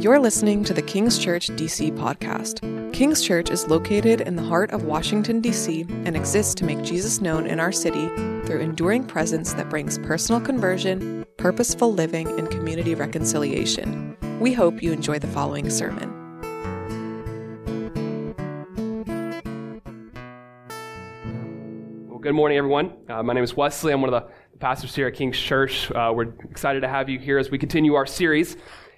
You're listening to the King's Church DC podcast. King's Church is located in the heart of Washington, D.C., and exists to make Jesus known in our city through enduring presence that brings personal conversion, purposeful living, and community reconciliation. We hope you enjoy the following sermon. Well, good morning, everyone. Uh, my name is Wesley. I'm one of the pastors here at King's Church. Uh, we're excited to have you here as we continue our series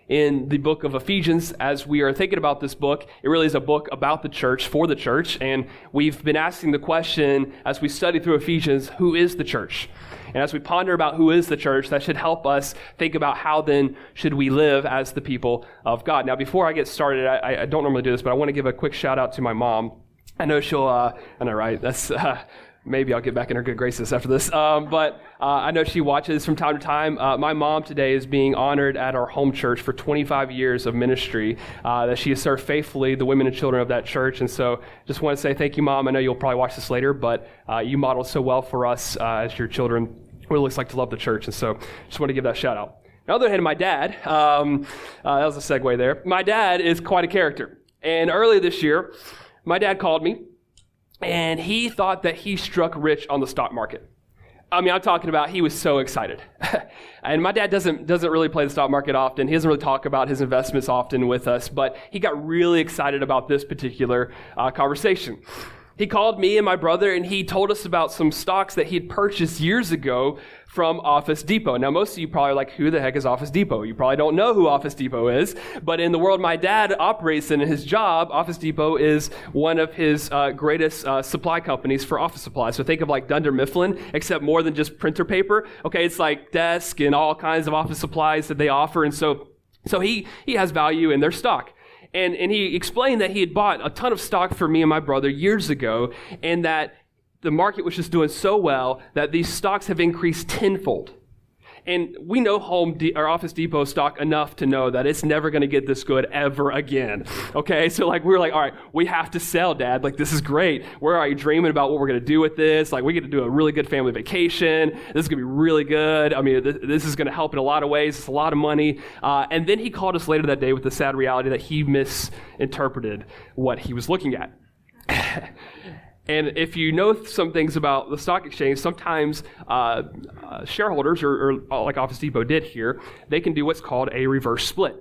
in the book of Ephesians. As we are thinking about this book, it really is a book about the church, for the church. And we've been asking the question as we study through Ephesians who is the church? And as we ponder about who is the church, that should help us think about how then should we live as the people of God. Now, before I get started, I, I don't normally do this, but I want to give a quick shout out to my mom. I know she'll, uh, I know, right? That's, uh, maybe I'll get back in her good graces after this. Um, but uh, I know she watches from time to time. Uh, my mom today is being honored at our home church for 25 years of ministry. Uh, that she has served faithfully the women and children of that church. And so, just want to say thank you, mom. I know you'll probably watch this later, but uh, you modeled so well for us uh, as your children what it looks like to love the church. And so, just want to give that shout out. On the other hand, my dad. Um, uh, that was a segue there. My dad is quite a character. And earlier this year, my dad called me and he thought that he struck rich on the stock market. I mean, I'm talking about he was so excited. and my dad doesn't, doesn't really play the stock market often. He doesn't really talk about his investments often with us, but he got really excited about this particular uh, conversation. He called me and my brother and he told us about some stocks that he had purchased years ago from Office Depot. Now, most of you probably are like, who the heck is Office Depot? You probably don't know who Office Depot is, but in the world my dad operates in, his job, Office Depot is one of his uh, greatest uh, supply companies for office supplies. So think of like Dunder Mifflin, except more than just printer paper. Okay, it's like desk and all kinds of office supplies that they offer, and so so he he has value in their stock. And, and he explained that he had bought a ton of stock for me and my brother years ago, and that the market was just doing so well that these stocks have increased tenfold. And we know Home De- or Office Depot stock enough to know that it's never going to get this good ever again. Okay, so like we're like, all right, we have to sell, Dad. Like this is great. We're already dreaming about what we're going to do with this. Like we get to do a really good family vacation. This is going to be really good. I mean, th- this is going to help in a lot of ways. It's a lot of money. Uh, and then he called us later that day with the sad reality that he misinterpreted what he was looking at. And if you know some things about the stock exchange, sometimes uh, uh, shareholders, or, or, uh, like Office Depot did here, they can do what's called a reverse split.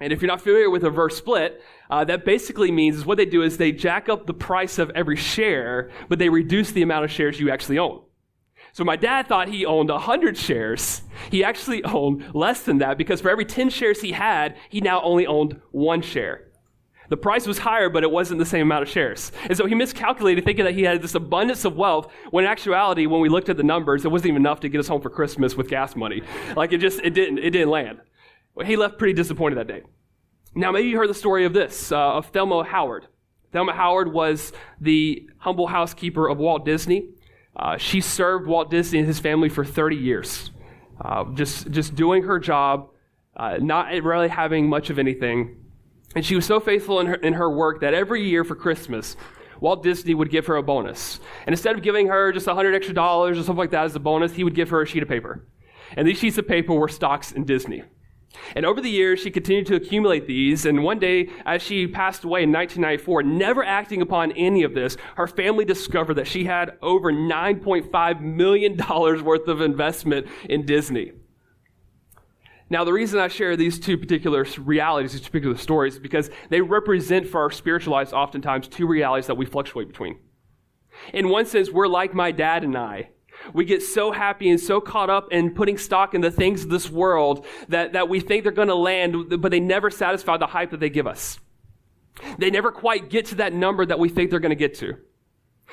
And if you're not familiar with a reverse split, uh, that basically means is what they do is they jack up the price of every share, but they reduce the amount of shares you actually own. So my dad thought he owned 100 shares. He actually owned less than that because for every 10 shares he had, he now only owned one share. The price was higher, but it wasn't the same amount of shares. And so he miscalculated, thinking that he had this abundance of wealth, when in actuality, when we looked at the numbers, it wasn't even enough to get us home for Christmas with gas money. Like it just, it didn't, it didn't land. He left pretty disappointed that day. Now, maybe you heard the story of this, uh, of Thelma Howard. Thelma Howard was the humble housekeeper of Walt Disney. Uh, she served Walt Disney and his family for 30 years, uh, just, just doing her job, uh, not really having much of anything, and she was so faithful in her, in her work that every year for Christmas, Walt Disney would give her a bonus. And instead of giving her just a hundred extra dollars or something like that as a bonus, he would give her a sheet of paper. And these sheets of paper were stocks in Disney. And over the years, she continued to accumulate these. And one day, as she passed away in 1994, never acting upon any of this, her family discovered that she had over $9.5 million worth of investment in Disney. Now, the reason I share these two particular realities, these particular stories, is because they represent for our spiritual lives oftentimes two realities that we fluctuate between. In one sense, we're like my dad and I. We get so happy and so caught up in putting stock in the things of this world that, that we think they're going to land, but they never satisfy the hype that they give us. They never quite get to that number that we think they're going to get to.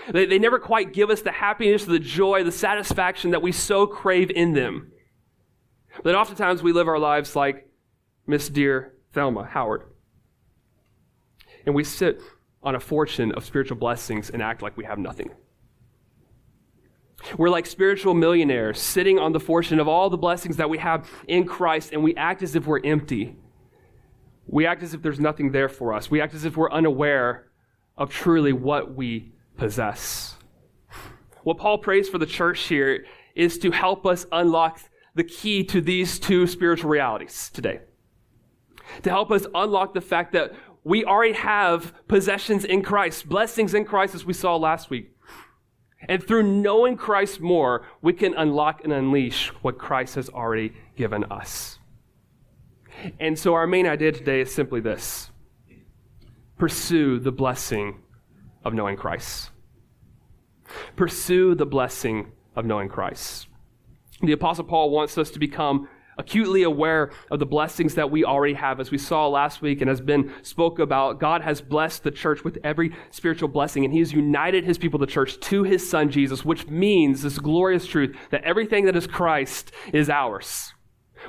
They, they never quite give us the happiness, the joy, the satisfaction that we so crave in them. But oftentimes we live our lives like Miss Dear Thelma Howard. And we sit on a fortune of spiritual blessings and act like we have nothing. We're like spiritual millionaires sitting on the fortune of all the blessings that we have in Christ, and we act as if we're empty. We act as if there's nothing there for us. We act as if we're unaware of truly what we possess. What Paul prays for the church here is to help us unlock the key to these two spiritual realities today. to help us unlock the fact that we already have possessions in Christ, blessings in Christ, as we saw last week. And through knowing Christ more, we can unlock and unleash what Christ has already given us. And so, our main idea today is simply this pursue the blessing of knowing Christ. Pursue the blessing of knowing Christ. The Apostle Paul wants us to become acutely aware of the blessings that we already have. As we saw last week and has been spoke about, God has blessed the church with every spiritual blessing, and He has united His people, the church, to His Son Jesus, which means this glorious truth that everything that is Christ is ours.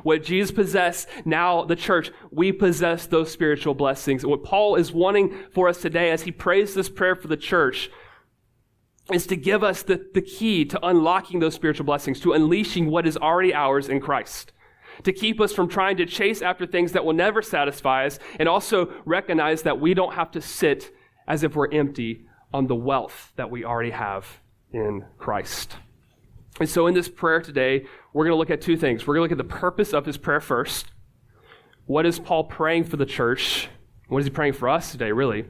What Jesus possessed, now the church, we possess those spiritual blessings. And what Paul is wanting for us today as he prays this prayer for the church is to give us the, the key to unlocking those spiritual blessings, to unleashing what is already ours in Christ to keep us from trying to chase after things that will never satisfy us, and also recognize that we don't have to sit as if we're empty on the wealth that we already have in Christ. And so, in this prayer today, we're going to look at two things. We're going to look at the purpose of his prayer first. What is Paul praying for the church? What is he praying for us today, really?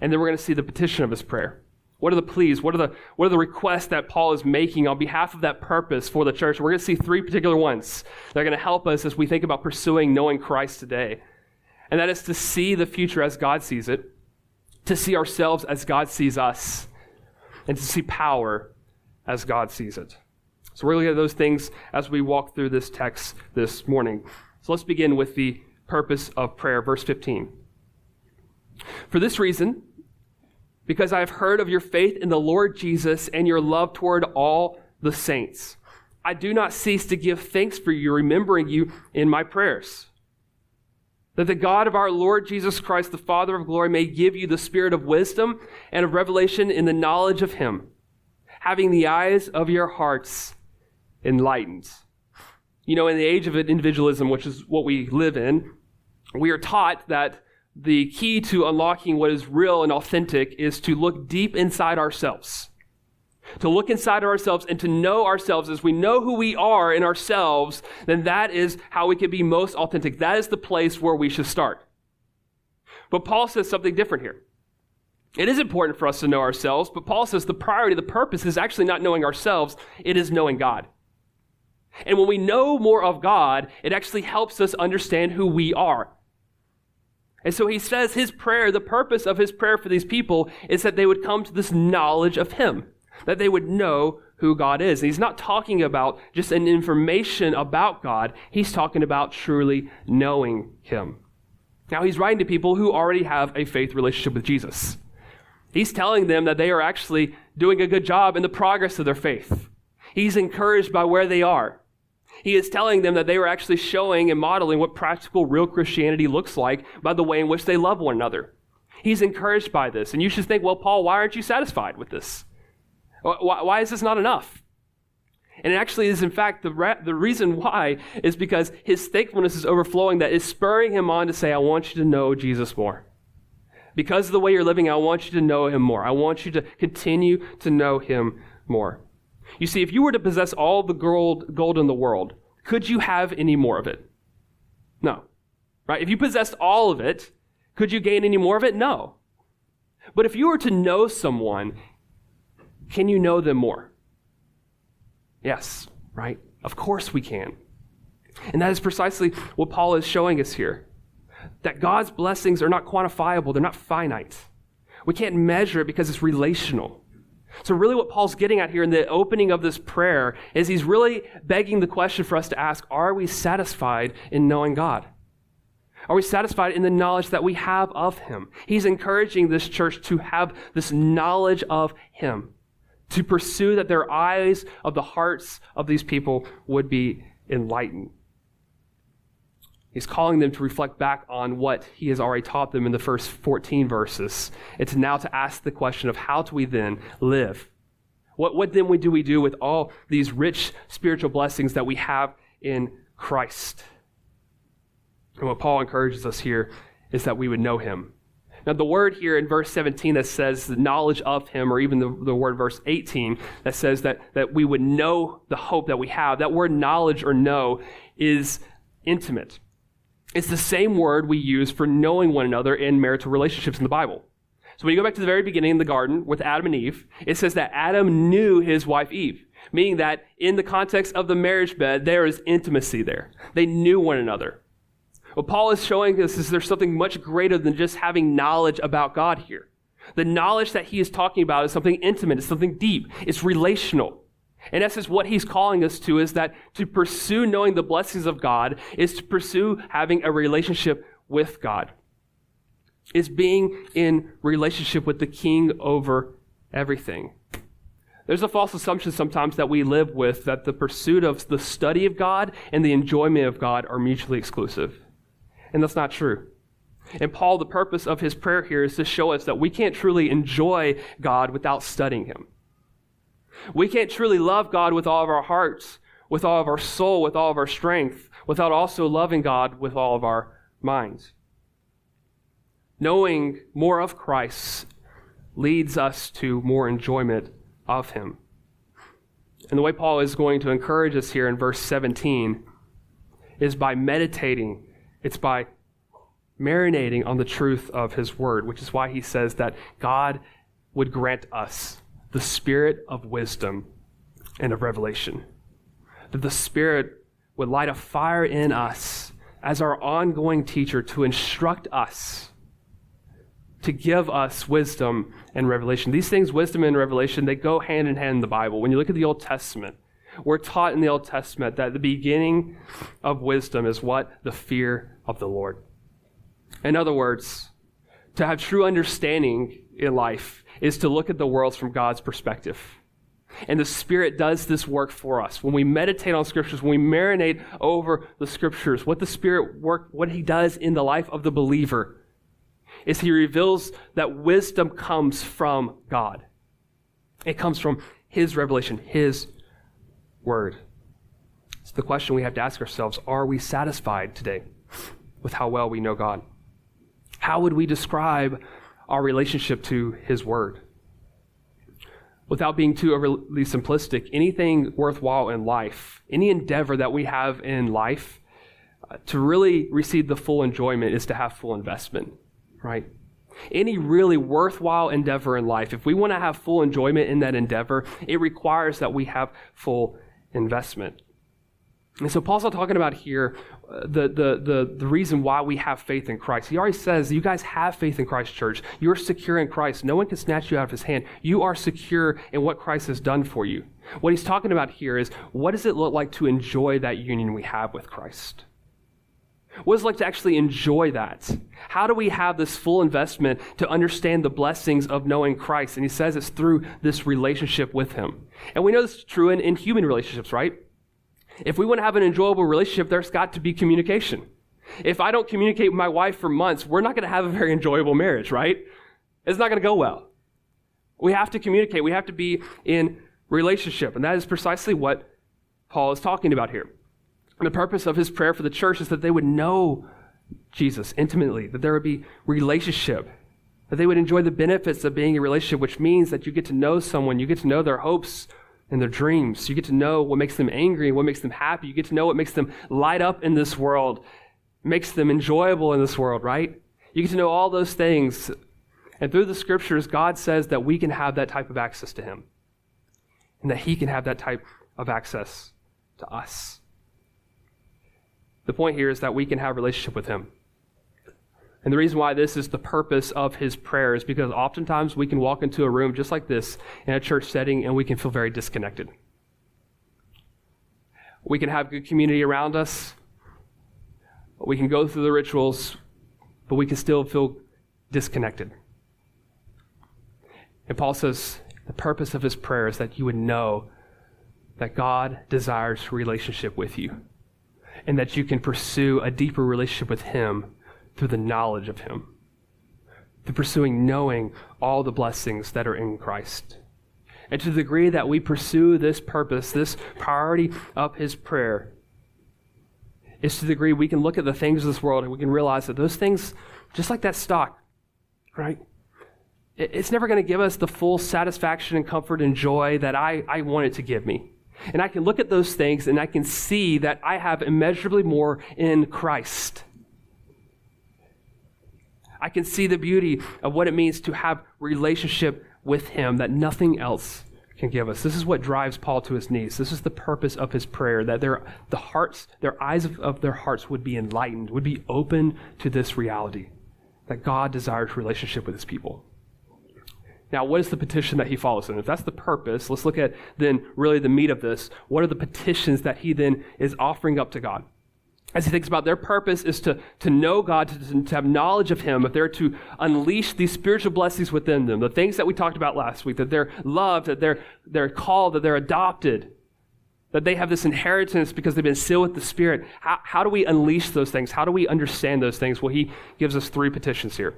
And then we're going to see the petition of his prayer. What are the pleas? What are the, what are the requests that Paul is making on behalf of that purpose for the church? We're going to see three particular ones that are going to help us as we think about pursuing knowing Christ today. And that is to see the future as God sees it, to see ourselves as God sees us, and to see power as God sees it. So we're looking at those things as we walk through this text this morning. So let's begin with the purpose of prayer, verse 15. For this reason, because I have heard of your faith in the Lord Jesus and your love toward all the saints. I do not cease to give thanks for you, remembering you in my prayers. That the God of our Lord Jesus Christ, the Father of glory, may give you the spirit of wisdom and of revelation in the knowledge of him, having the eyes of your hearts enlightened. You know, in the age of individualism, which is what we live in, we are taught that the key to unlocking what is real and authentic is to look deep inside ourselves. To look inside of ourselves and to know ourselves as we know who we are in ourselves, then that is how we can be most authentic. That is the place where we should start. But Paul says something different here. It is important for us to know ourselves, but Paul says the priority, the purpose is actually not knowing ourselves, it is knowing God. And when we know more of God, it actually helps us understand who we are. And so he says his prayer, the purpose of his prayer for these people is that they would come to this knowledge of him, that they would know who God is. And he's not talking about just an information about God, he's talking about truly knowing him. Now, he's writing to people who already have a faith relationship with Jesus. He's telling them that they are actually doing a good job in the progress of their faith. He's encouraged by where they are. He is telling them that they were actually showing and modeling what practical, real Christianity looks like by the way in which they love one another. He's encouraged by this. And you should think, well, Paul, why aren't you satisfied with this? Why, why is this not enough? And it actually is, in fact, the, the reason why is because his thankfulness is overflowing, that is spurring him on to say, I want you to know Jesus more. Because of the way you're living, I want you to know him more. I want you to continue to know him more. You see, if you were to possess all the gold, gold in the world, could you have any more of it? No. Right? If you possessed all of it, could you gain any more of it? No. But if you were to know someone, can you know them more? Yes, right? Of course we can. And that is precisely what Paul is showing us here. That God's blessings are not quantifiable, they're not finite. We can't measure it because it's relational. So, really, what Paul's getting at here in the opening of this prayer is he's really begging the question for us to ask Are we satisfied in knowing God? Are we satisfied in the knowledge that we have of Him? He's encouraging this church to have this knowledge of Him, to pursue that their eyes of the hearts of these people would be enlightened. He's calling them to reflect back on what he has already taught them in the first 14 verses. It's now to ask the question of how do we then live? What, what then do we do with all these rich spiritual blessings that we have in Christ? And what Paul encourages us here is that we would know him. Now, the word here in verse 17 that says the knowledge of him, or even the, the word verse 18 that says that, that we would know the hope that we have, that word knowledge or know is intimate. It's the same word we use for knowing one another in marital relationships in the Bible. So when you go back to the very beginning in the garden with Adam and Eve, it says that Adam knew his wife Eve, meaning that in the context of the marriage bed, there is intimacy there. They knew one another. What Paul is showing us is there's something much greater than just having knowledge about God here. The knowledge that he is talking about is something intimate, it's something deep, it's relational. In essence, what he's calling us to is that to pursue knowing the blessings of God is to pursue having a relationship with God. Is being in relationship with the king over everything. There's a false assumption sometimes that we live with that the pursuit of the study of God and the enjoyment of God are mutually exclusive. And that's not true. And Paul, the purpose of his prayer here is to show us that we can't truly enjoy God without studying him. We can't truly love God with all of our hearts, with all of our soul, with all of our strength, without also loving God with all of our minds. Knowing more of Christ leads us to more enjoyment of Him. And the way Paul is going to encourage us here in verse 17 is by meditating, it's by marinating on the truth of His Word, which is why he says that God would grant us the spirit of wisdom and of revelation. That the Spirit would light a fire in us as our ongoing teacher to instruct us, to give us wisdom and revelation. These things, wisdom and revelation, they go hand in hand in the Bible. When you look at the Old Testament, we're taught in the Old Testament that the beginning of wisdom is what? The fear of the Lord. In other words, to have true understanding in life is to look at the world from God's perspective. And the Spirit does this work for us. When we meditate on Scriptures, when we marinate over the Scriptures, what the Spirit work, what He does in the life of the believer is He reveals that wisdom comes from God. It comes from His revelation, His Word. So the question we have to ask ourselves, are we satisfied today with how well we know God? How would we describe our relationship to His Word. Without being too overly simplistic, anything worthwhile in life, any endeavor that we have in life, uh, to really receive the full enjoyment is to have full investment, right? Any really worthwhile endeavor in life, if we want to have full enjoyment in that endeavor, it requires that we have full investment. And so Paul's not talking about here uh, the, the, the, the reason why we have faith in Christ. He already says, you guys have faith in Christ, church. You're secure in Christ. No one can snatch you out of his hand. You are secure in what Christ has done for you. What he's talking about here is, what does it look like to enjoy that union we have with Christ? What does it like to actually enjoy that? How do we have this full investment to understand the blessings of knowing Christ? And he says it's through this relationship with him. And we know this is true in, in human relationships, right? If we want to have an enjoyable relationship, there's got to be communication. If I don't communicate with my wife for months, we're not going to have a very enjoyable marriage, right? It's not going to go well. We have to communicate. We have to be in relationship. And that is precisely what Paul is talking about here. And the purpose of his prayer for the church is that they would know Jesus intimately, that there would be relationship, that they would enjoy the benefits of being in relationship, which means that you get to know someone, you get to know their hopes, and their dreams. You get to know what makes them angry and what makes them happy. You get to know what makes them light up in this world, makes them enjoyable in this world, right? You get to know all those things. And through the scriptures, God says that we can have that type of access to Him and that He can have that type of access to us. The point here is that we can have relationship with Him. And the reason why this is the purpose of his prayer is because oftentimes we can walk into a room just like this in a church setting and we can feel very disconnected. We can have good community around us. We can go through the rituals, but we can still feel disconnected. And Paul says the purpose of his prayer is that you would know that God desires relationship with you and that you can pursue a deeper relationship with him through the knowledge of Him, through pursuing knowing all the blessings that are in Christ. And to the degree that we pursue this purpose, this priority of His prayer, is to the degree we can look at the things of this world and we can realize that those things, just like that stock, right? It's never going to give us the full satisfaction and comfort and joy that I, I want it to give me. And I can look at those things and I can see that I have immeasurably more in Christ I can see the beauty of what it means to have relationship with Him that nothing else can give us. This is what drives Paul to his knees. This is the purpose of his prayer that their the hearts, their eyes of, of their hearts would be enlightened, would be open to this reality that God desires relationship with his people. Now, what is the petition that he follows? And if that's the purpose, let's look at then really the meat of this. What are the petitions that he then is offering up to God? As he thinks about their purpose is to, to know God, to, to have knowledge of Him, if they're to unleash these spiritual blessings within them, the things that we talked about last week, that they're loved, that they're, they're called, that they're adopted, that they have this inheritance because they've been sealed with the Spirit. How, how do we unleash those things? How do we understand those things? Well, he gives us three petitions here.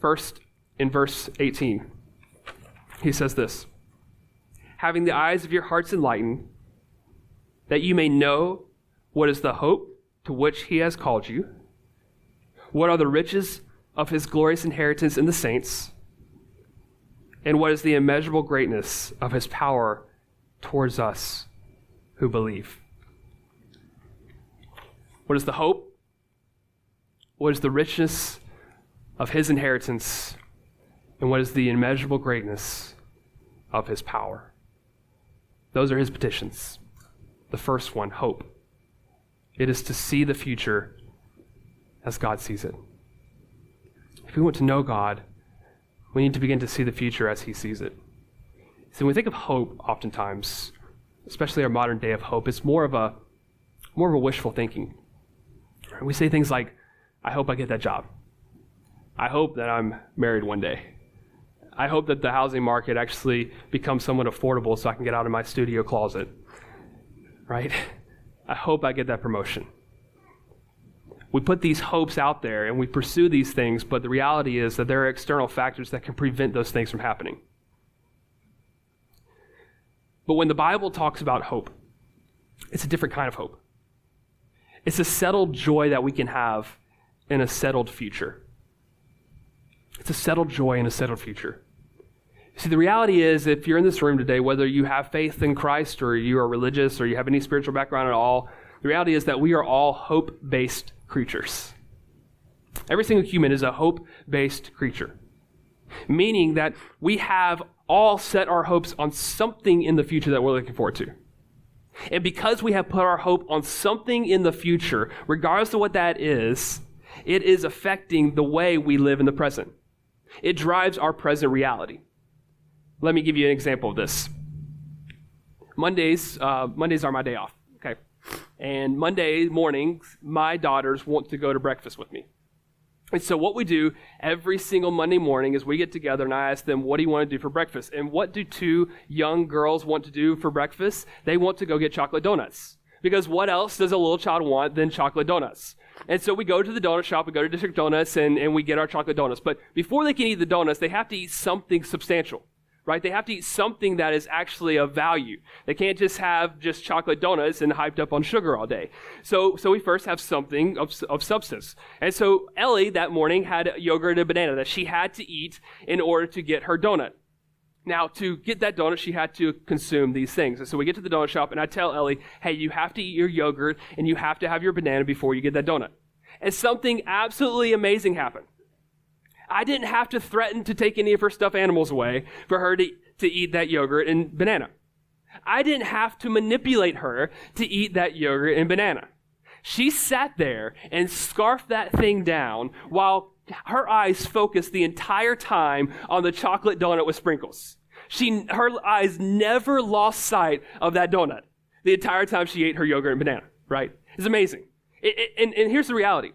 First, in verse 18, he says this Having the eyes of your hearts enlightened, that you may know what is the hope to which he has called you? What are the riches of his glorious inheritance in the saints? And what is the immeasurable greatness of his power towards us who believe? What is the hope? What is the richness of his inheritance? And what is the immeasurable greatness of his power? Those are his petitions. The first one, hope. It is to see the future as God sees it. If we want to know God, we need to begin to see the future as He sees it. So when we think of hope, oftentimes, especially our modern day of hope, it's more of a more of a wishful thinking. We say things like, "I hope I get that job. I hope that I'm married one day. I hope that the housing market actually becomes somewhat affordable so I can get out of my studio closet." Right? I hope I get that promotion. We put these hopes out there and we pursue these things, but the reality is that there are external factors that can prevent those things from happening. But when the Bible talks about hope, it's a different kind of hope. It's a settled joy that we can have in a settled future. It's a settled joy in a settled future. See, the reality is, if you're in this room today, whether you have faith in Christ or you are religious or you have any spiritual background at all, the reality is that we are all hope based creatures. Every single human is a hope based creature, meaning that we have all set our hopes on something in the future that we're looking forward to. And because we have put our hope on something in the future, regardless of what that is, it is affecting the way we live in the present. It drives our present reality. Let me give you an example of this. Mondays, uh, Mondays are my day off. Okay, and Monday mornings, my daughters want to go to breakfast with me. And so what we do every single Monday morning is we get together and I ask them, what do you want to do for breakfast? And what do two young girls want to do for breakfast? They want to go get chocolate donuts. Because what else does a little child want than chocolate donuts? And so we go to the donut shop, we go to District Donuts, and, and we get our chocolate donuts. But before they can eat the donuts, they have to eat something substantial right? They have to eat something that is actually of value. They can't just have just chocolate donuts and hyped up on sugar all day. So, so we first have something of, of substance. And so Ellie that morning had yogurt and a banana that she had to eat in order to get her donut. Now, to get that donut, she had to consume these things. And so we get to the donut shop, and I tell Ellie, hey, you have to eat your yogurt and you have to have your banana before you get that donut. And something absolutely amazing happened. I didn't have to threaten to take any of her stuffed animals away for her to, to eat that yogurt and banana. I didn't have to manipulate her to eat that yogurt and banana. She sat there and scarfed that thing down while her eyes focused the entire time on the chocolate donut with sprinkles. She, her eyes never lost sight of that donut the entire time she ate her yogurt and banana, right? It's amazing. It, it, and, and here's the reality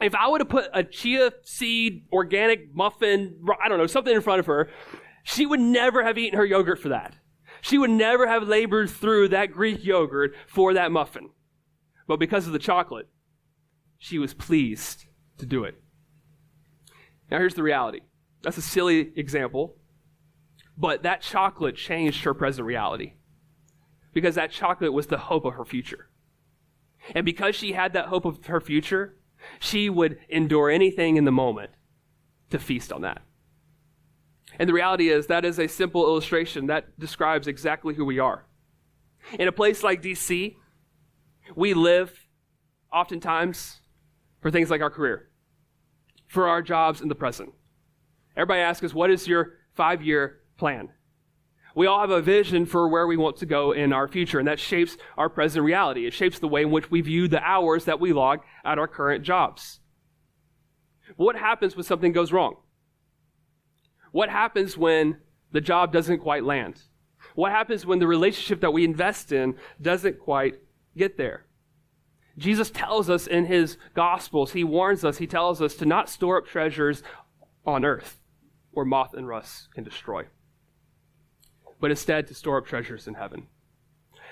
if I would have put a chia seed organic muffin, I don't know, something in front of her, she would never have eaten her yogurt for that. She would never have labored through that Greek yogurt for that muffin. But because of the chocolate, she was pleased to do it. Now, here's the reality. That's a silly example, but that chocolate changed her present reality because that chocolate was the hope of her future. And because she had that hope of her future, she would endure anything in the moment to feast on that. And the reality is, that is a simple illustration that describes exactly who we are. In a place like DC, we live oftentimes for things like our career. for our jobs in the present. Everybody asks us, what is your five year plan? We all have a vision for where we want to go in our future, and that shapes our present reality. It shapes the way in which we view the hours that we log at our current jobs. What happens when something goes wrong? What happens when the job doesn't quite land? What happens when the relationship that we invest in doesn't quite get there? Jesus tells us in his Gospels, he warns us, he tells us to not store up treasures on earth where moth and rust can destroy, but instead to store up treasures in heaven.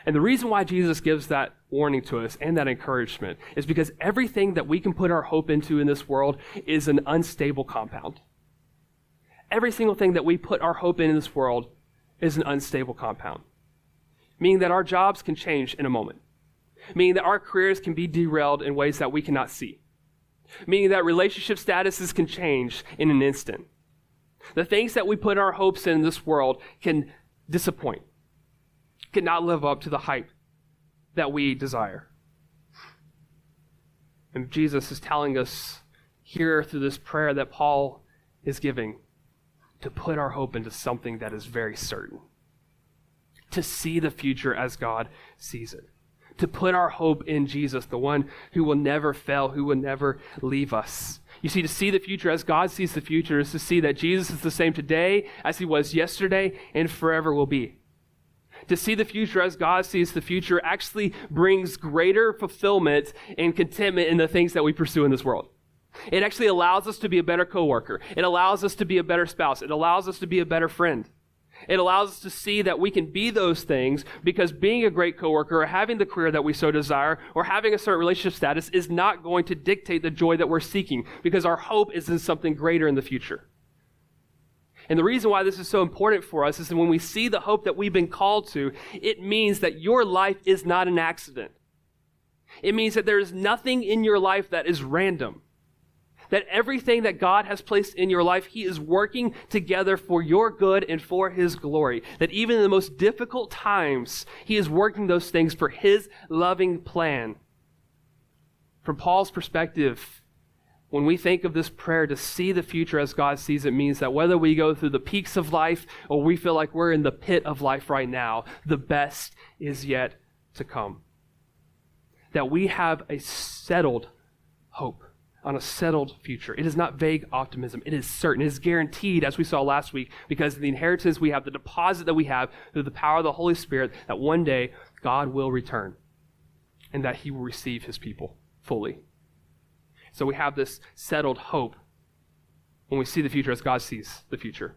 And the reason why Jesus gives that warning to us and that encouragement is because everything that we can put our hope into in this world is an unstable compound. Every single thing that we put our hope in in this world is an unstable compound, meaning that our jobs can change in a moment meaning that our careers can be derailed in ways that we cannot see, meaning that relationship statuses can change in an instant. The things that we put our hopes in this world can disappoint, cannot live up to the hype that we desire. And Jesus is telling us here through this prayer that Paul is giving to put our hope into something that is very certain, to see the future as God sees it to put our hope in Jesus, the one who will never fail, who will never leave us. You see, to see the future as God sees the future is to see that Jesus is the same today as he was yesterday and forever will be. To see the future as God sees the future actually brings greater fulfillment and contentment in the things that we pursue in this world. It actually allows us to be a better coworker. It allows us to be a better spouse. It allows us to be a better friend. It allows us to see that we can be those things because being a great coworker or having the career that we so desire or having a certain relationship status is not going to dictate the joy that we're seeking because our hope is in something greater in the future. And the reason why this is so important for us is that when we see the hope that we've been called to, it means that your life is not an accident. It means that there is nothing in your life that is random that everything that God has placed in your life, He is working together for your good and for His glory. That even in the most difficult times, He is working those things for His loving plan. From Paul's perspective, when we think of this prayer to see the future as God sees it means that whether we go through the peaks of life or we feel like we're in the pit of life right now, the best is yet to come. That we have a settled hope on a settled future. It is not vague optimism. It is certain. It is guaranteed, as we saw last week, because the inheritance we have, the deposit that we have through the power of the Holy Spirit, that one day God will return and that he will receive his people fully. So we have this settled hope when we see the future as God sees the future.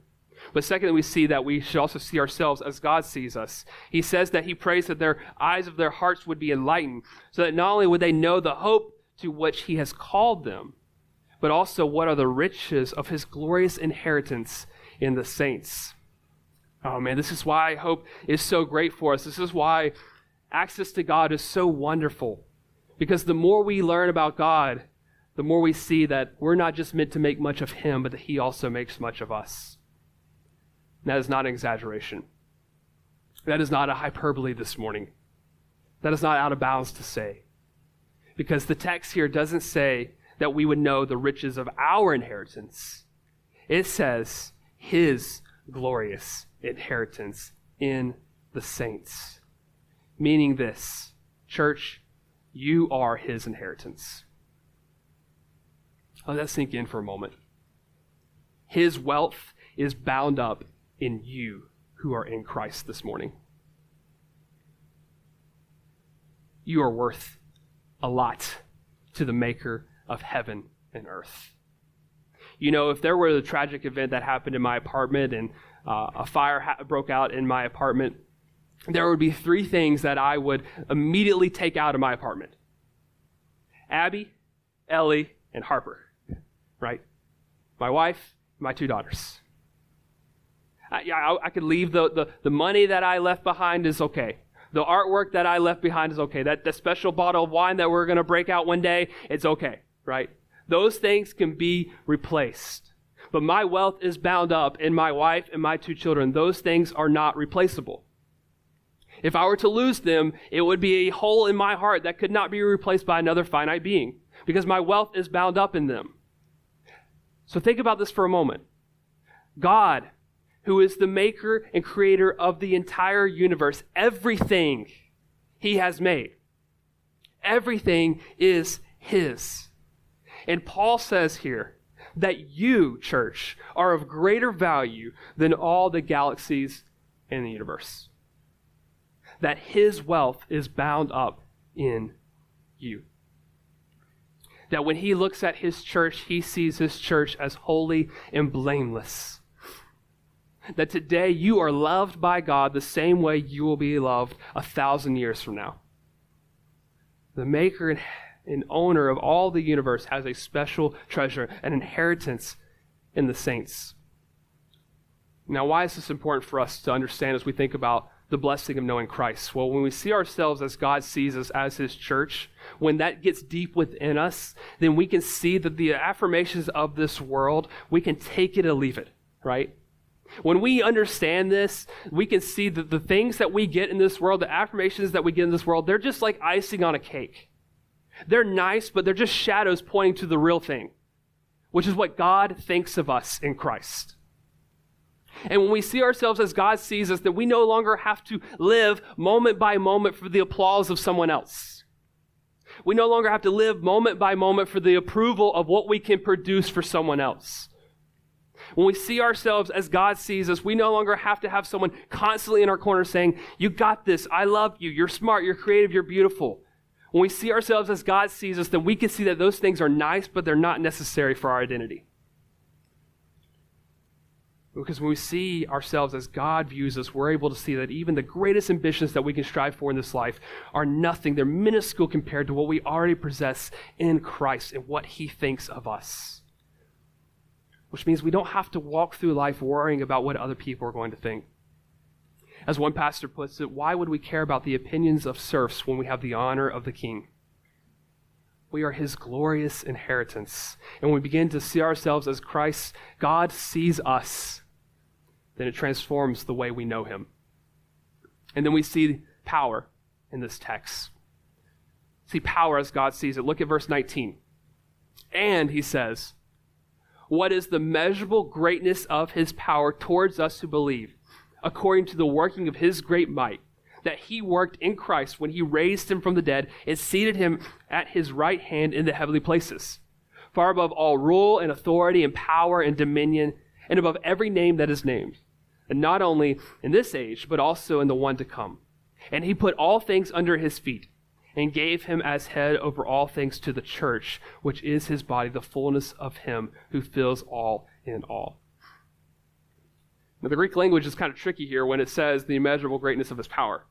But secondly, we see that we should also see ourselves as God sees us. He says that he prays that their eyes of their hearts would be enlightened, so that not only would they know the hope to which he has called them, but also what are the riches of his glorious inheritance in the saints. Oh man, this is why hope is so great for us. This is why access to God is so wonderful. Because the more we learn about God, the more we see that we're not just meant to make much of him, but that he also makes much of us. And that is not an exaggeration. That is not a hyperbole this morning. That is not out of bounds to say because the text here doesn't say that we would know the riches of our inheritance. It says his glorious inheritance in the saints. Meaning this, church, you are his inheritance. Let that sink in for a moment. His wealth is bound up in you who are in Christ this morning. You are worth a lot to the maker of heaven and earth. You know, if there were a tragic event that happened in my apartment and uh, a fire ha- broke out in my apartment, there would be three things that I would immediately take out of my apartment Abby, Ellie, and Harper, right? My wife, my two daughters. I, I, I could leave the, the, the money that I left behind is okay. The artwork that I left behind is okay. That the special bottle of wine that we're going to break out one day, it's okay, right? Those things can be replaced. But my wealth is bound up in my wife and my two children. Those things are not replaceable. If I were to lose them, it would be a hole in my heart that could not be replaced by another finite being because my wealth is bound up in them. So think about this for a moment. God, who is the maker and creator of the entire universe, everything he has made, everything is his. And Paul says here that you, church, are of greater value than all the galaxies in the universe. That his wealth is bound up in you. That when he looks at his church, he sees his church as holy and blameless. That today you are loved by God the same way you will be loved a thousand years from now. The maker and owner of all the universe has a special treasure, an inheritance in the saints. Now, why is this important for us to understand as we think about the blessing of knowing Christ? Well, when we see ourselves as God sees us as His church, when that gets deep within us, then we can see that the affirmations of this world, we can take it or leave it, right? When we understand this, we can see that the things that we get in this world, the affirmations that we get in this world, they're just like icing on a cake. They're nice, but they're just shadows pointing to the real thing, which is what God thinks of us in Christ. And when we see ourselves as God sees us, then we no longer have to live moment by moment for the applause of someone else. We no longer have to live moment by moment for the approval of what we can produce for someone else. When we see ourselves as God sees us, we no longer have to have someone constantly in our corner saying, You got this. I love you. You're smart. You're creative. You're beautiful. When we see ourselves as God sees us, then we can see that those things are nice, but they're not necessary for our identity. Because when we see ourselves as God views us, we're able to see that even the greatest ambitions that we can strive for in this life are nothing. They're minuscule compared to what we already possess in Christ and what He thinks of us. Which means we don't have to walk through life worrying about what other people are going to think. As one pastor puts it, why would we care about the opinions of serfs when we have the honor of the king? We are his glorious inheritance. And when we begin to see ourselves as Christ, God sees us, then it transforms the way we know him. And then we see power in this text. See power as God sees it. Look at verse 19. And he says, What is the measurable greatness of his power towards us who believe? according to the working of his great might, that he worked in Christ when he raised him from the dead and seated him at his right hand in the heavenly places, far above all rule and authority and power and dominion, and above every name that is named, and not only in this age, but also in the one to come. And he put all things under his feet and gave him as head over all things to the church, which is his body, the fullness of him who fills all in all. Now, the Greek language is kind of tricky here when it says the immeasurable greatness of his power.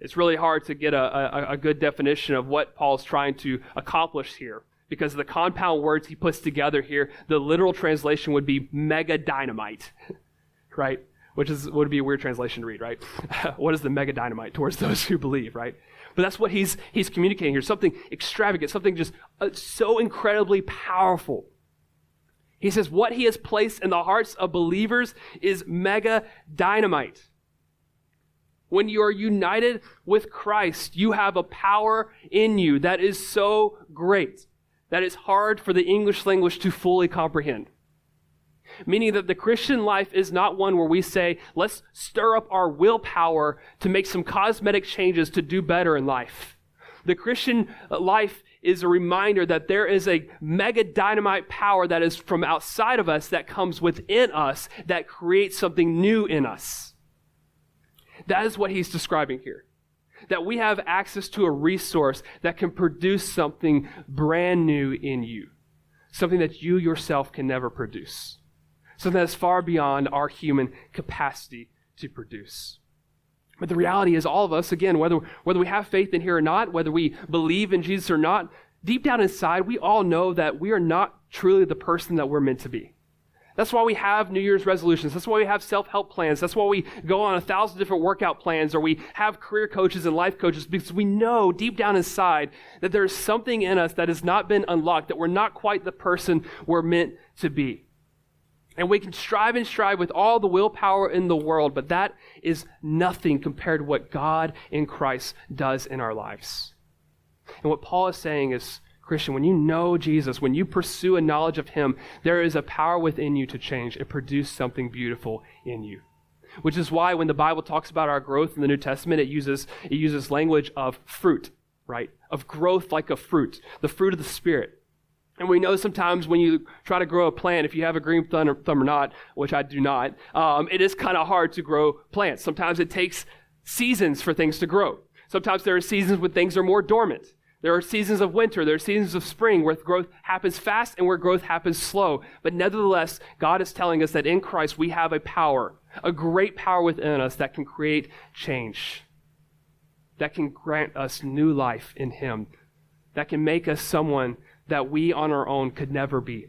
It's really hard to get a, a, a good definition of what Paul's trying to accomplish here because the compound words he puts together here, the literal translation would be mega dynamite, right? Which is would be a weird translation to read, right? what is the mega dynamite towards those who believe, right? But that's what he's he's communicating here. Something extravagant, something just uh, so incredibly powerful he says what he has placed in the hearts of believers is mega dynamite. When you are united with Christ, you have a power in you that is so great that it's hard for the English language to fully comprehend. Meaning that the Christian life is not one where we say, let's stir up our willpower to make some cosmetic changes to do better in life. The Christian uh, life is a reminder that there is a mega dynamite power that is from outside of us that comes within us that creates something new in us. That is what he's describing here. That we have access to a resource that can produce something brand new in you. Something that you yourself can never produce. Something that's far beyond our human capacity to produce. But the reality is, all of us, again, whether, whether we have faith in here or not, whether we believe in Jesus or not, deep down inside, we all know that we are not truly the person that we're meant to be. That's why we have New Year's resolutions. That's why we have self help plans. That's why we go on a thousand different workout plans or we have career coaches and life coaches because we know deep down inside that there's something in us that has not been unlocked, that we're not quite the person we're meant to be. And we can strive and strive with all the willpower in the world, but that is nothing compared to what God in Christ does in our lives. And what Paul is saying is Christian, when you know Jesus, when you pursue a knowledge of Him, there is a power within you to change and produce something beautiful in you. Which is why when the Bible talks about our growth in the New Testament, it uses, it uses language of fruit, right? Of growth like a fruit, the fruit of the Spirit. And we know sometimes when you try to grow a plant, if you have a green thumb or, thumb or not, which I do not, um, it is kind of hard to grow plants. Sometimes it takes seasons for things to grow. Sometimes there are seasons when things are more dormant. There are seasons of winter, there are seasons of spring where growth happens fast and where growth happens slow. But nevertheless, God is telling us that in Christ we have a power, a great power within us that can create change, that can grant us new life in Him, that can make us someone that we on our own could never be.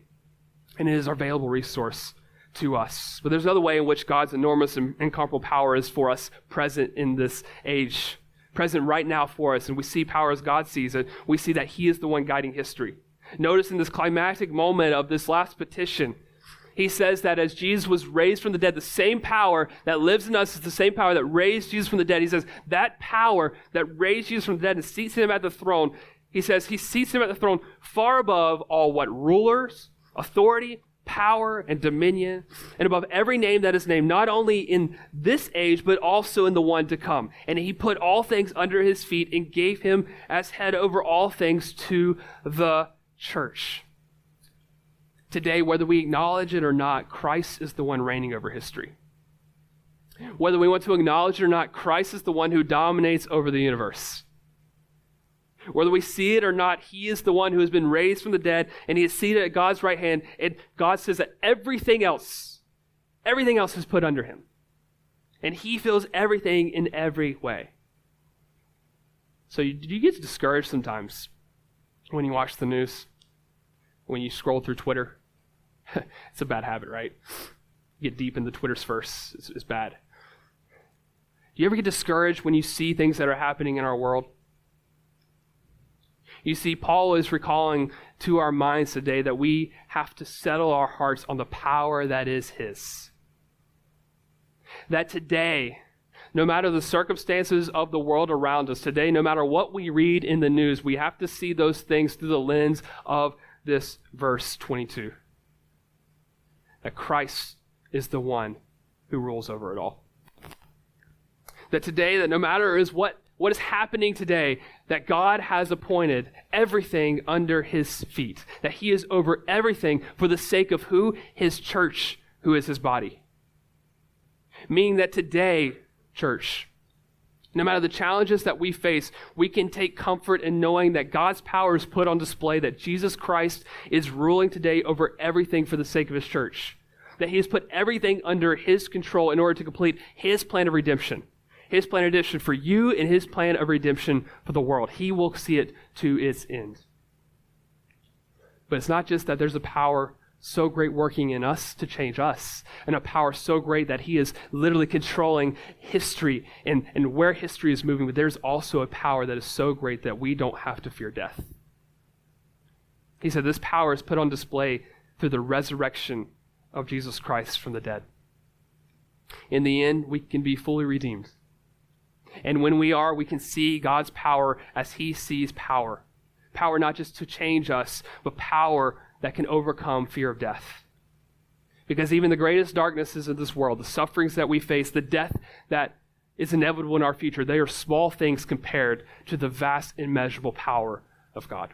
And it is our available resource to us. But there's another way in which God's enormous and incomparable power is for us present in this age, present right now for us. And we see power as God sees it. We see that He is the one guiding history. Notice in this climactic moment of this last petition, he says that as Jesus was raised from the dead, the same power that lives in us is the same power that raised Jesus from the dead. He says that power that raised Jesus from the dead and seats him at the throne he says he seats him at the throne far above all what rulers, authority, power, and dominion, and above every name that is named, not only in this age, but also in the one to come. And he put all things under his feet and gave him as head over all things to the church. Today, whether we acknowledge it or not, Christ is the one reigning over history. Whether we want to acknowledge it or not, Christ is the one who dominates over the universe. Whether we see it or not, he is the one who has been raised from the dead and he is seated at God's right hand. And God says that everything else, everything else is put under him. And he fills everything in every way. So, you, you get discouraged sometimes when you watch the news? When you scroll through Twitter? it's a bad habit, right? You get deep into Twitter's first. It's, it's bad. Do you ever get discouraged when you see things that are happening in our world? You see, Paul is recalling to our minds today that we have to settle our hearts on the power that is His. That today, no matter the circumstances of the world around us today, no matter what we read in the news, we have to see those things through the lens of this verse 22. That Christ is the one who rules over it all. That today, that no matter is what what is happening today that God has appointed everything under his feet, that he is over everything for the sake of who? His church, who is his body. Meaning that today, church, no matter the challenges that we face, we can take comfort in knowing that God's power is put on display, that Jesus Christ is ruling today over everything for the sake of his church, that he has put everything under his control in order to complete his plan of redemption his plan of redemption for you and his plan of redemption for the world. He will see it to its end. But it's not just that there's a power so great working in us to change us, and a power so great that he is literally controlling history and, and where history is moving, but there's also a power that is so great that we don't have to fear death. He said this power is put on display through the resurrection of Jesus Christ from the dead. In the end, we can be fully redeemed. And when we are, we can see God's power as He sees power. Power not just to change us, but power that can overcome fear of death. Because even the greatest darknesses of this world, the sufferings that we face, the death that is inevitable in our future, they are small things compared to the vast, immeasurable power of God.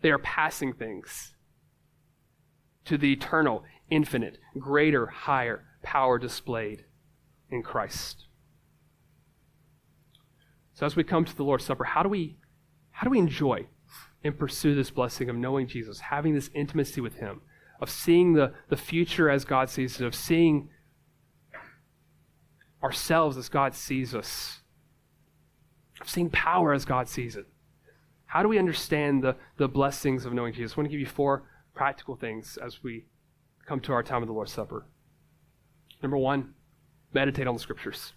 They are passing things to the eternal, infinite, greater, higher power displayed in Christ. So as we come to the Lord's Supper, how do we how do we enjoy and pursue this blessing of knowing Jesus, having this intimacy with him, of seeing the, the future as God sees it, of seeing ourselves as God sees us, of seeing power as God sees it. How do we understand the, the blessings of knowing Jesus? I want to give you four practical things as we come to our time of the Lord's Supper. Number one, meditate on the scriptures.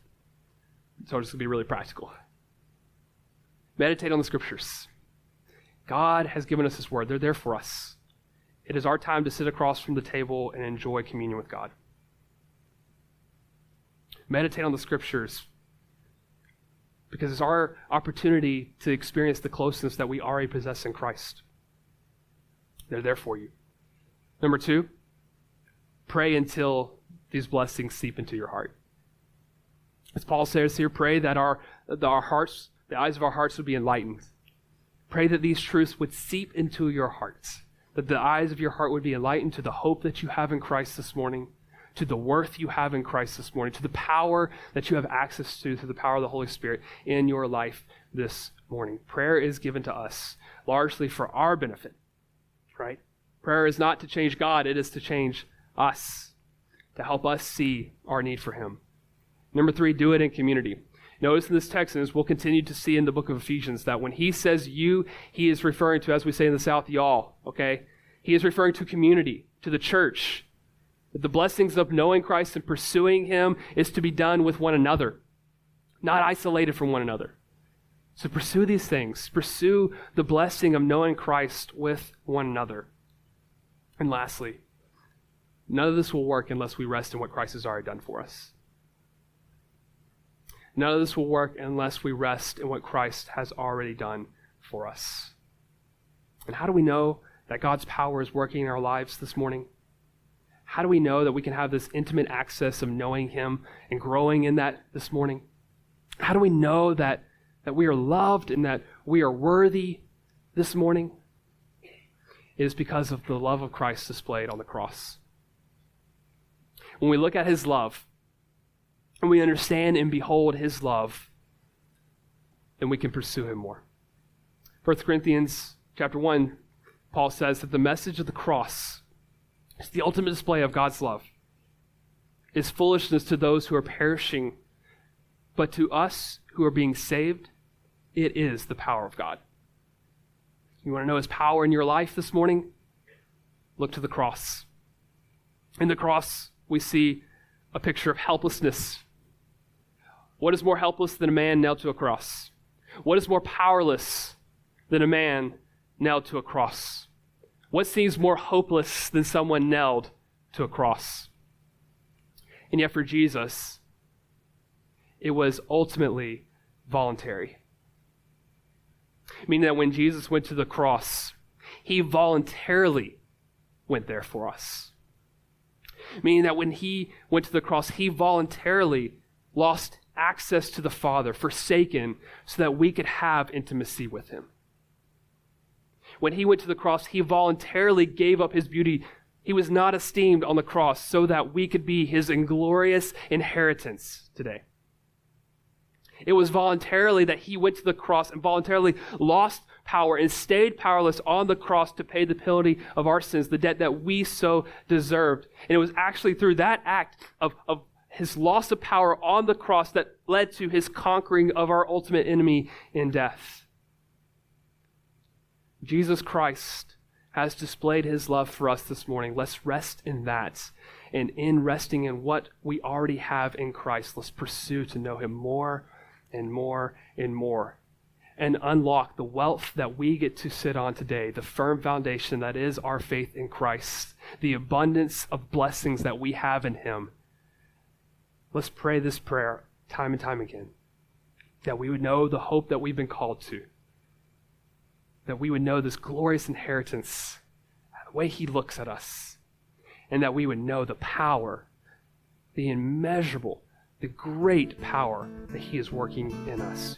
So just to be really practical. Meditate on the scriptures. God has given us His word, they're there for us. It is our time to sit across from the table and enjoy communion with God. Meditate on the scriptures. because it's our opportunity to experience the closeness that we already possess in Christ. They're there for you. Number two, pray until these blessings seep into your heart. As Paul says here, pray that our, that our hearts, the eyes of our hearts would be enlightened. Pray that these truths would seep into your hearts, that the eyes of your heart would be enlightened to the hope that you have in Christ this morning, to the worth you have in Christ this morning, to the power that you have access to through the power of the Holy Spirit in your life this morning. Prayer is given to us largely for our benefit, right? Prayer is not to change God, it is to change us, to help us see our need for Him. Number three, do it in community. Notice in this text, and as we'll continue to see in the book of Ephesians, that when he says you, he is referring to, as we say in the South, y'all, okay? He is referring to community, to the church, That the blessings of knowing Christ and pursuing Him is to be done with one another, not isolated from one another. So pursue these things. Pursue the blessing of knowing Christ with one another. And lastly, none of this will work unless we rest in what Christ has already done for us. None of this will work unless we rest in what Christ has already done for us. And how do we know that God's power is working in our lives this morning? How do we know that we can have this intimate access of knowing Him and growing in that this morning? How do we know that, that we are loved and that we are worthy this morning? It is because of the love of Christ displayed on the cross. When we look at His love and we understand and behold His love, then we can pursue Him more. 1 Corinthians chapter 1, Paul says that the message of the cross is the ultimate display of God's love. It's foolishness to those who are perishing, but to us who are being saved, it is the power of God. You want to know His power in your life this morning? Look to the cross. In the cross, we see a picture of helplessness. What is more helpless than a man nailed to a cross? What is more powerless than a man nailed to a cross? What seems more hopeless than someone nailed to a cross? And yet, for Jesus, it was ultimately voluntary. Meaning that when Jesus went to the cross, he voluntarily went there for us. Meaning that when he went to the cross, he voluntarily lost access to the Father, forsaken, so that we could have intimacy with him. When he went to the cross, he voluntarily gave up his beauty. He was not esteemed on the cross so that we could be his inglorious inheritance today. It was voluntarily that he went to the cross and voluntarily lost power and stayed powerless on the cross to pay the penalty of our sins, the debt that we so deserved. And it was actually through that act of, of his loss of power on the cross that led to his conquering of our ultimate enemy in death. Jesus Christ has displayed his love for us this morning. Let's rest in that. And in resting in what we already have in Christ, let's pursue to know him more and more and more. And unlock the wealth that we get to sit on today, the firm foundation that is our faith in Christ, the abundance of blessings that we have in him. Let's pray this prayer time and time again. That we would know the hope that we've been called to. That we would know this glorious inheritance, the way He looks at us, and that we would know the power, the immeasurable, the great power that He is working in us.